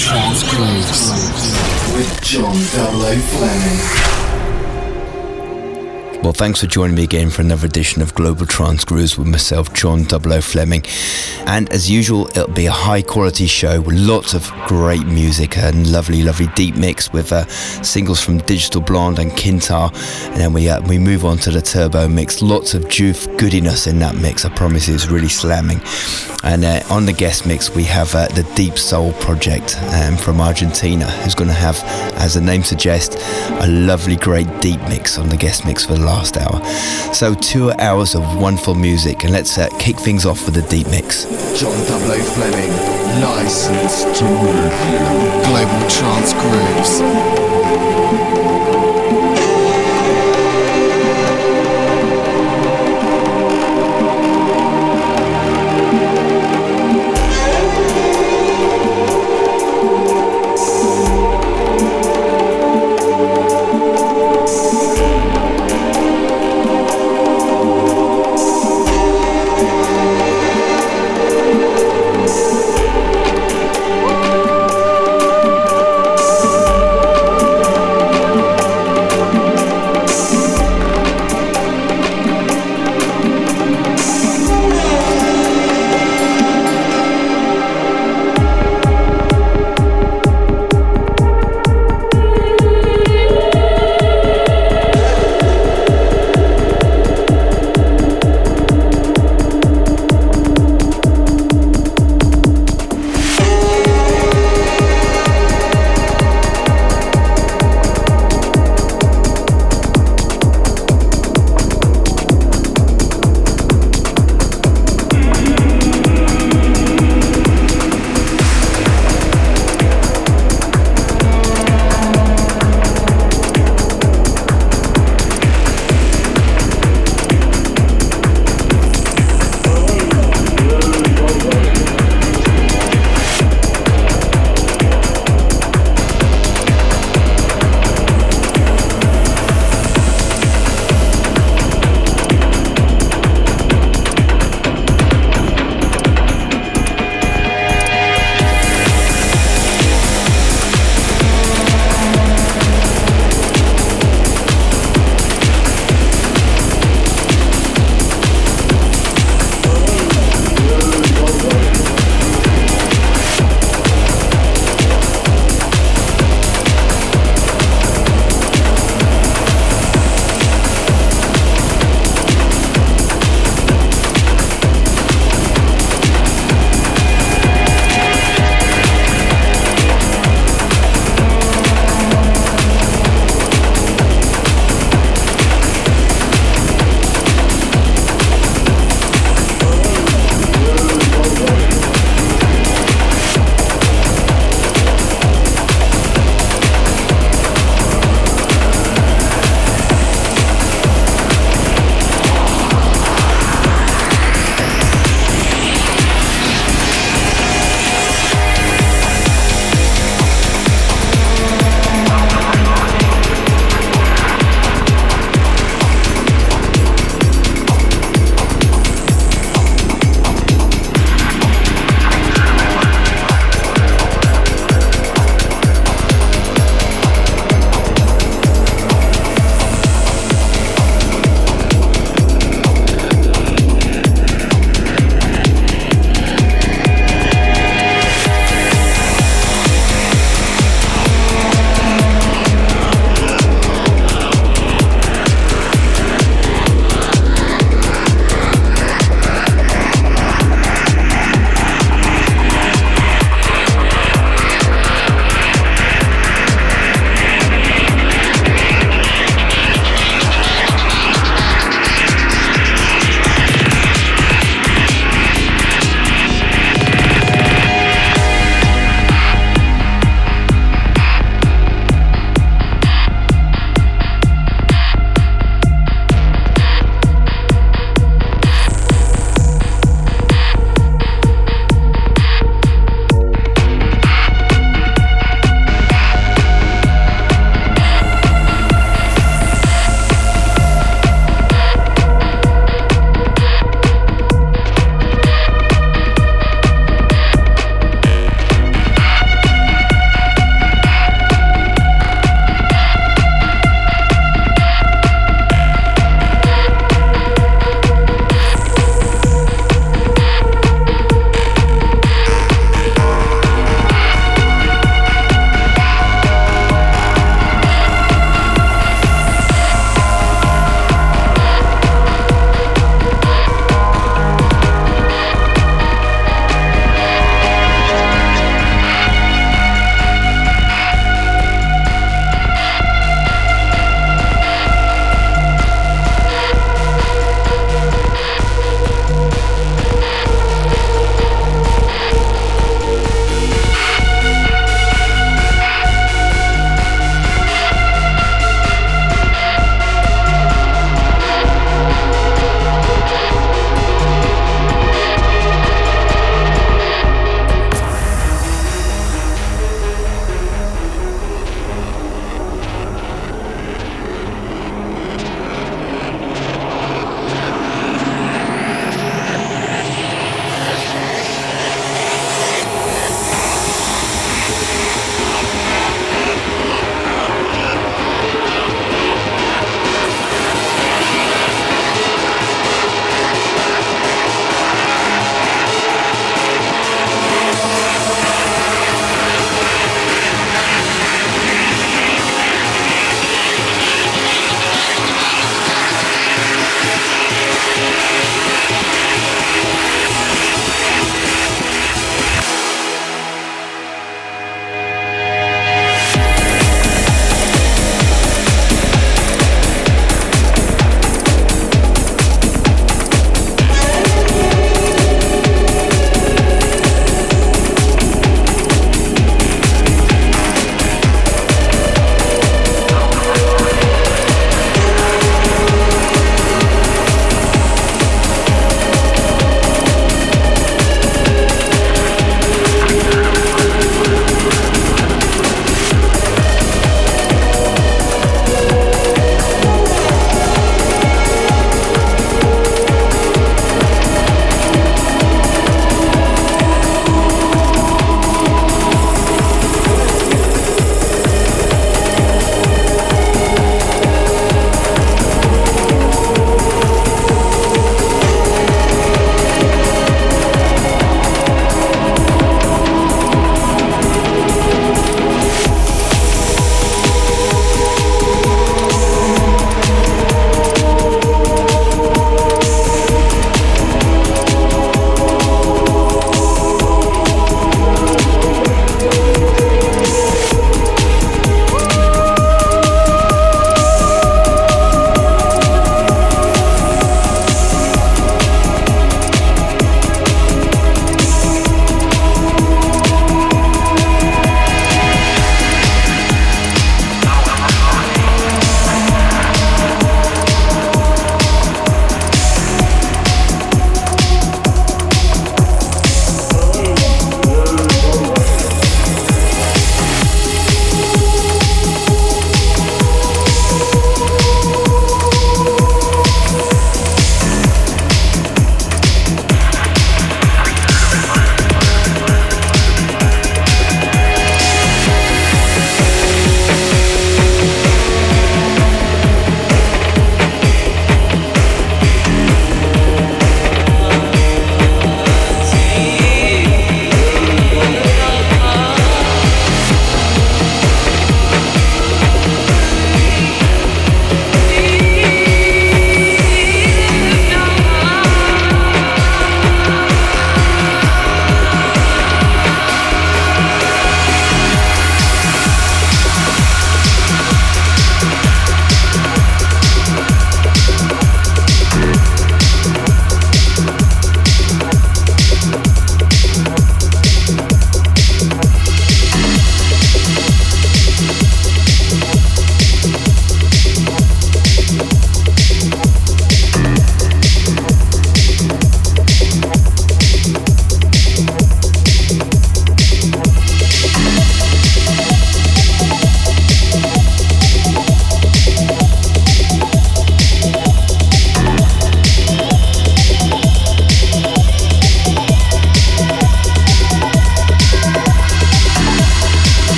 Trance Grooves with John 00 Fleming. Well, thanks for joining me again for another edition of Global Trance Grooves with myself, John 00 Fleming. And as usual, it'll be a high quality show with lots of great music and lovely, lovely deep mix with uh, singles from Digital Blonde and Kintar. And then we uh, we move on to the turbo mix. Lots of juice goodiness in that mix. I promise it's really slamming. And uh, on the guest mix, we have uh, the Deep Soul Project um, from Argentina, who's going to have, as the name suggests, a lovely, great deep mix on the guest mix for the last hour. So, two hours of wonderful music, and let's uh, kick things off with a deep mix. John 00 Fleming, licensed to Global Grooves.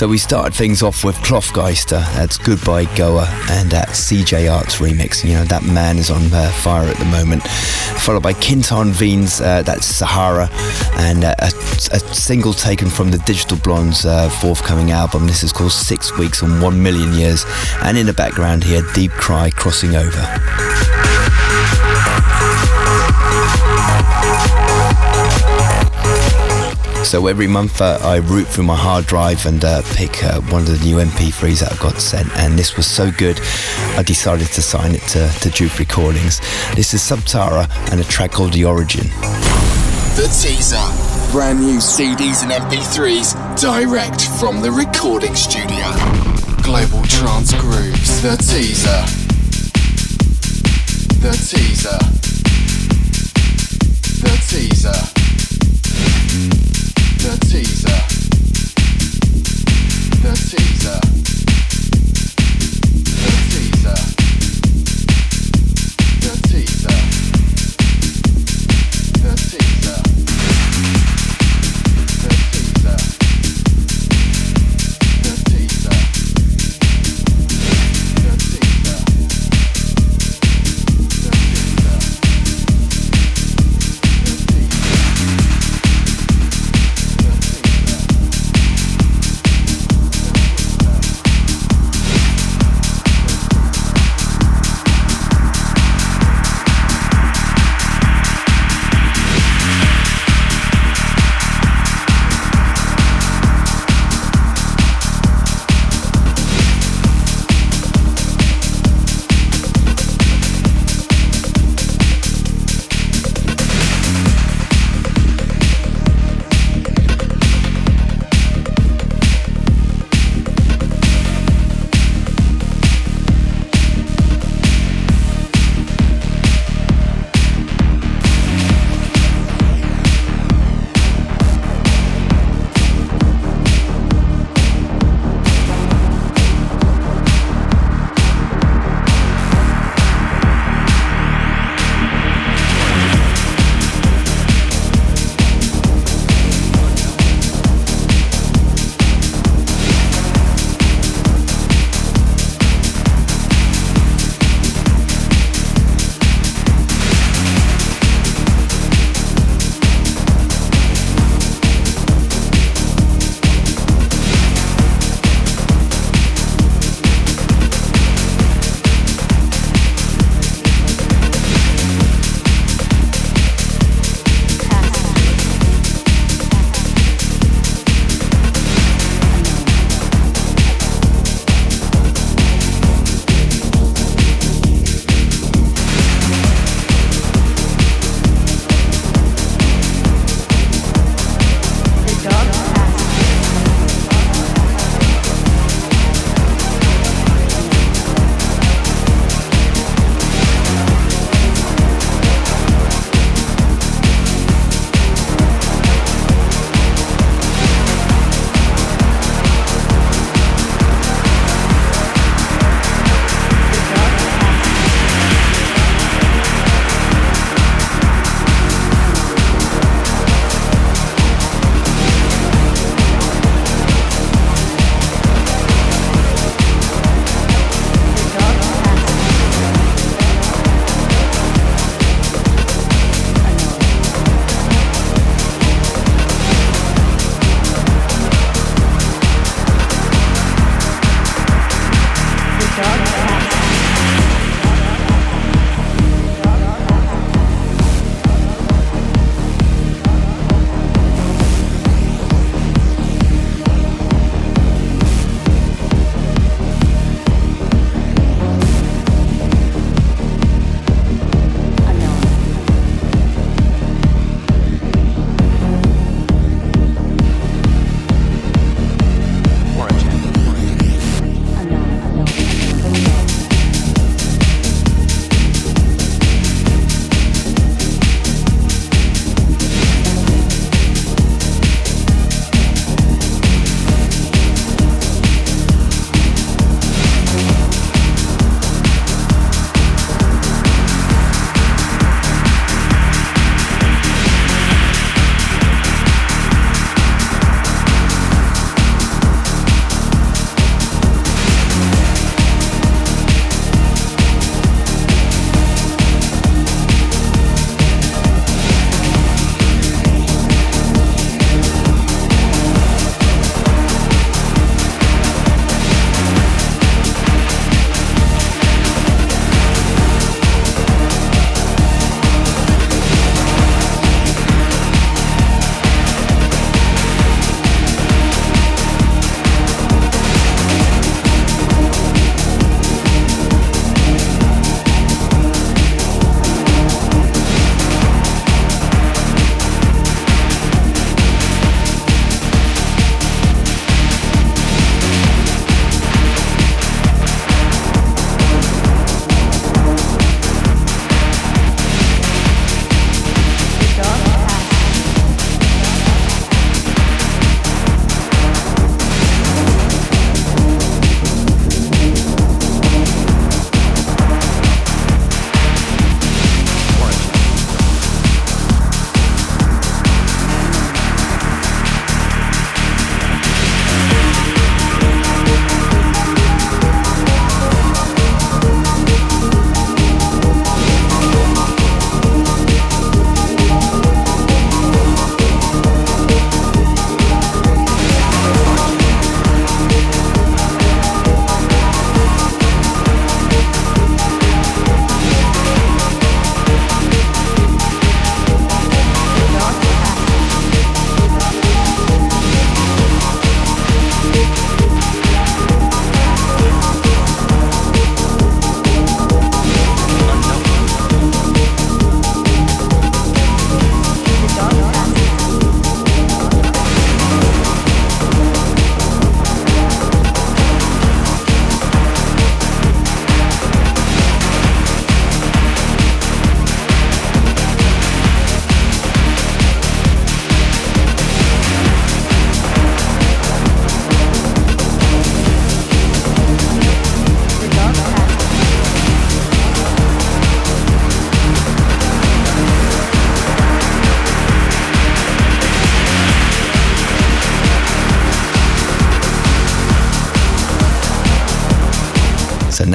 So we started things off with Kloffgeister, that's Goodbye Goa, and that CJ Arts remix. You know, that man is on uh, fire at the moment. Followed by Quinton Veen's, uh, that's Sahara, and uh, a, a, single taken from the Digital Blondes uh, forthcoming album. This is called Six Weeks and One Million Years. And in the background here, Deep Cry crossing over. So every month uh, I root through my hard drive and uh, pick uh, one of the new MP3s that I got sent, and this was so good, I decided to sign it to, to Juke Recordings. This is Subtara and a track called The Origin. The teaser. Brand new CDs and MP3s direct from the recording studio. Global Trance Grooves. The teaser. The teaser.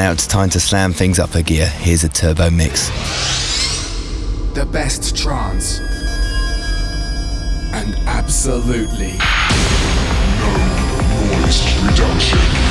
Now it's time to slam things up a gear. Here's a turbo mix. The best trance. And absolutely no noise reduction.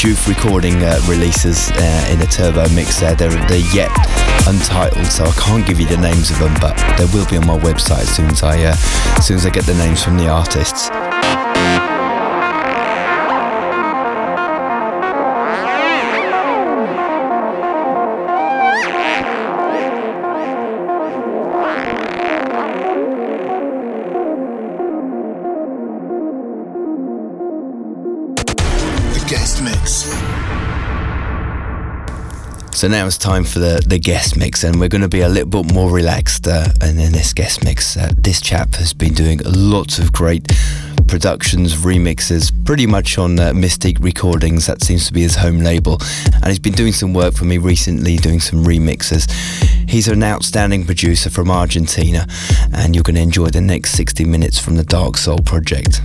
Juve recording uh, releases uh, in a turbo mix there. They're, they're yet untitled, so I can't give you the names of them, but they will be on my website as soon as I, uh, as soon as I get the names from the artists. So now it's time for the, the guest mix, and we're going to be a little bit more relaxed. Uh, and in this guest mix, uh, this chap has been doing lots of great productions, remixes, pretty much on uh, Mystique Recordings. That seems to be his home label. And he's been doing some work for me recently, doing some remixes. He's an outstanding producer from Argentina, and you're going to enjoy the next 60 minutes from the Dark Soul project.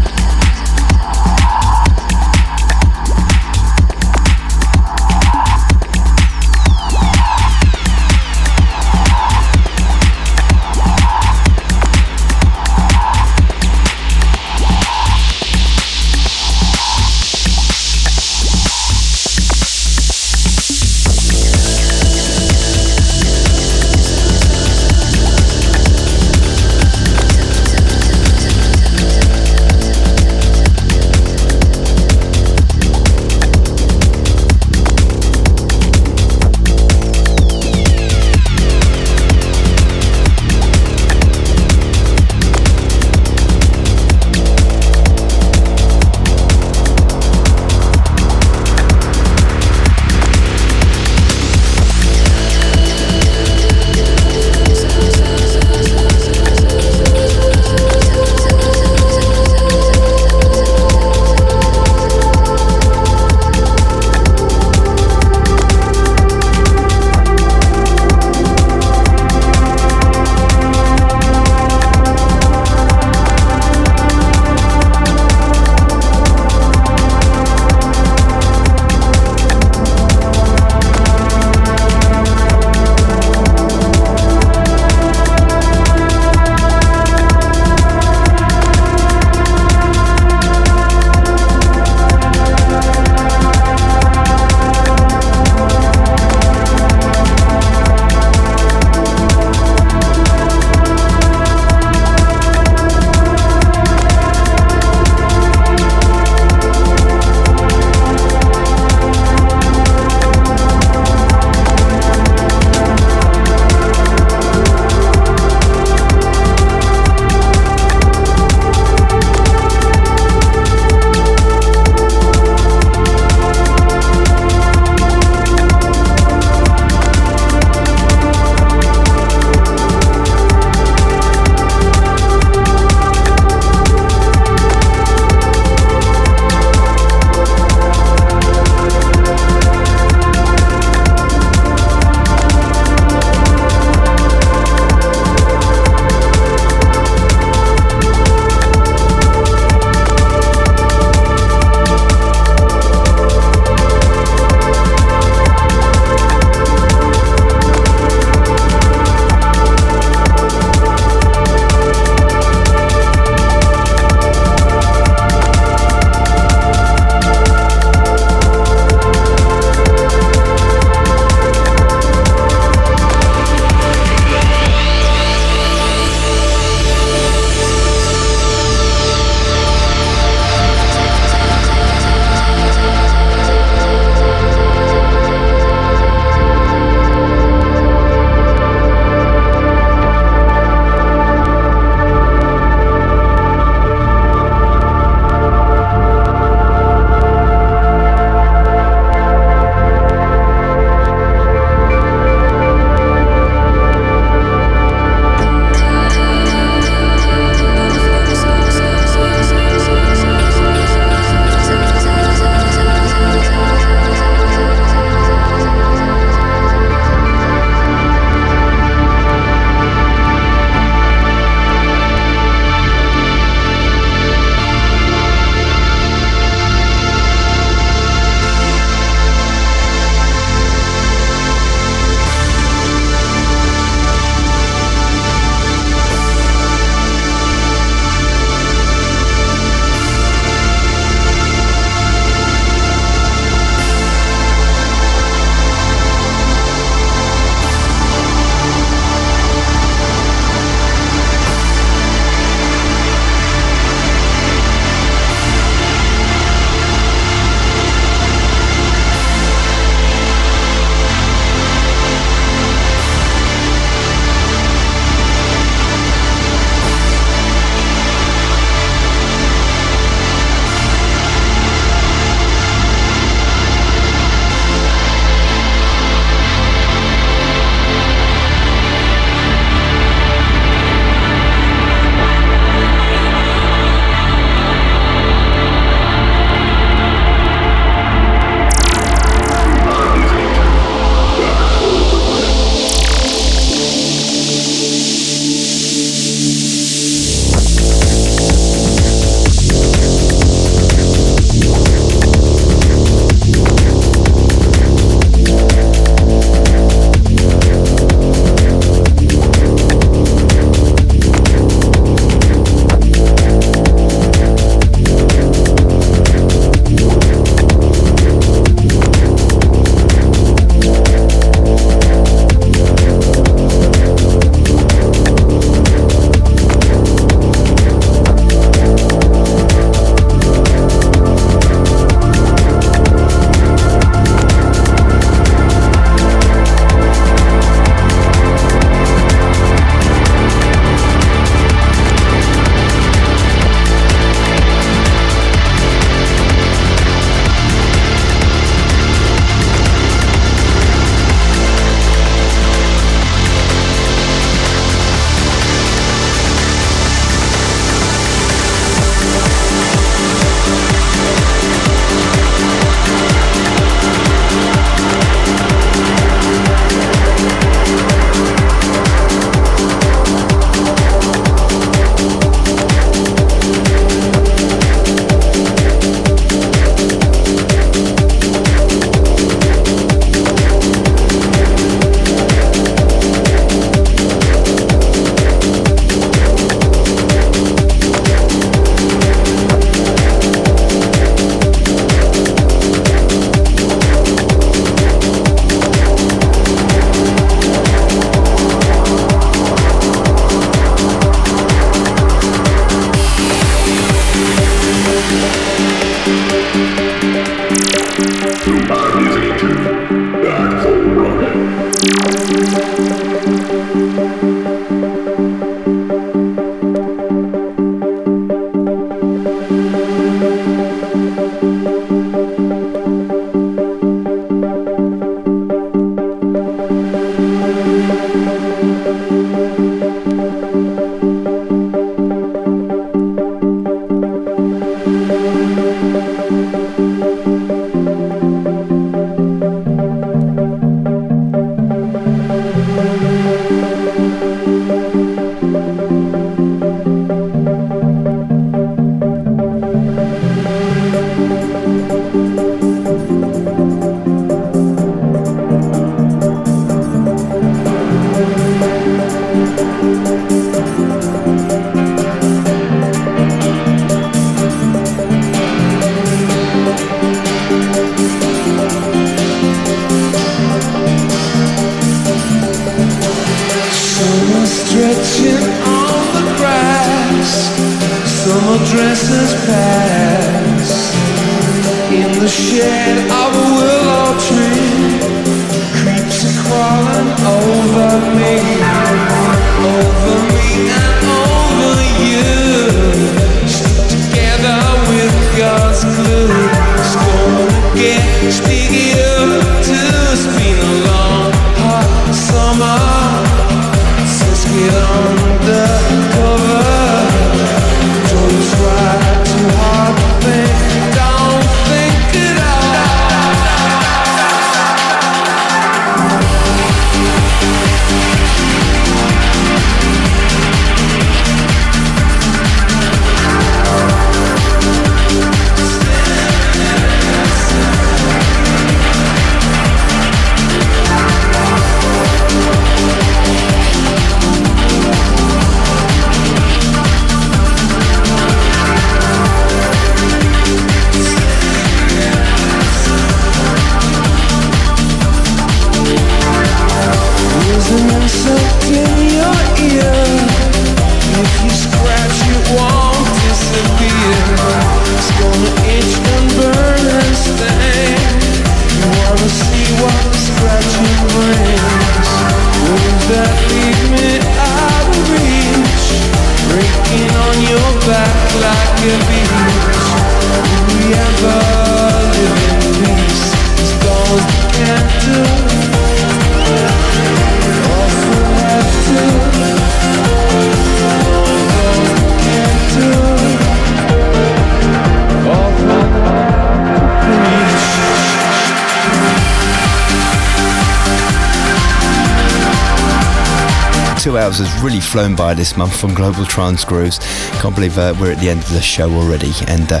Flown by this month from Global Trance Grooves. Can't believe uh, we're at the end of the show already, and uh,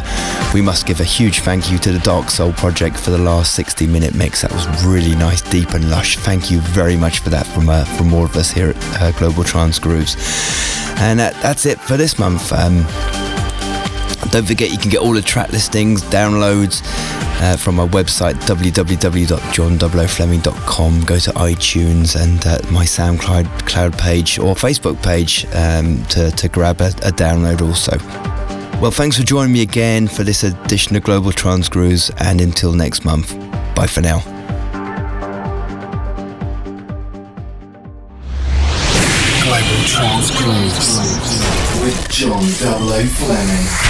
we must give a huge thank you to the Dark Soul Project for the last 60 minute mix. That was really nice, deep, and lush. Thank you very much for that from uh, from all of us here at uh, Global Trance Grooves. And that's it for this month. Um, don't forget you can get all the track listings, downloads uh, from my website www.johnfleming.com. Go to iTunes and uh, my SoundCloud cloud page or Facebook page um, to, to grab a, a download also. Well, thanks for joining me again for this edition of Global Trance Grooves, and until next month, bye for now. Global Trance Grooves with John 00 Fleming.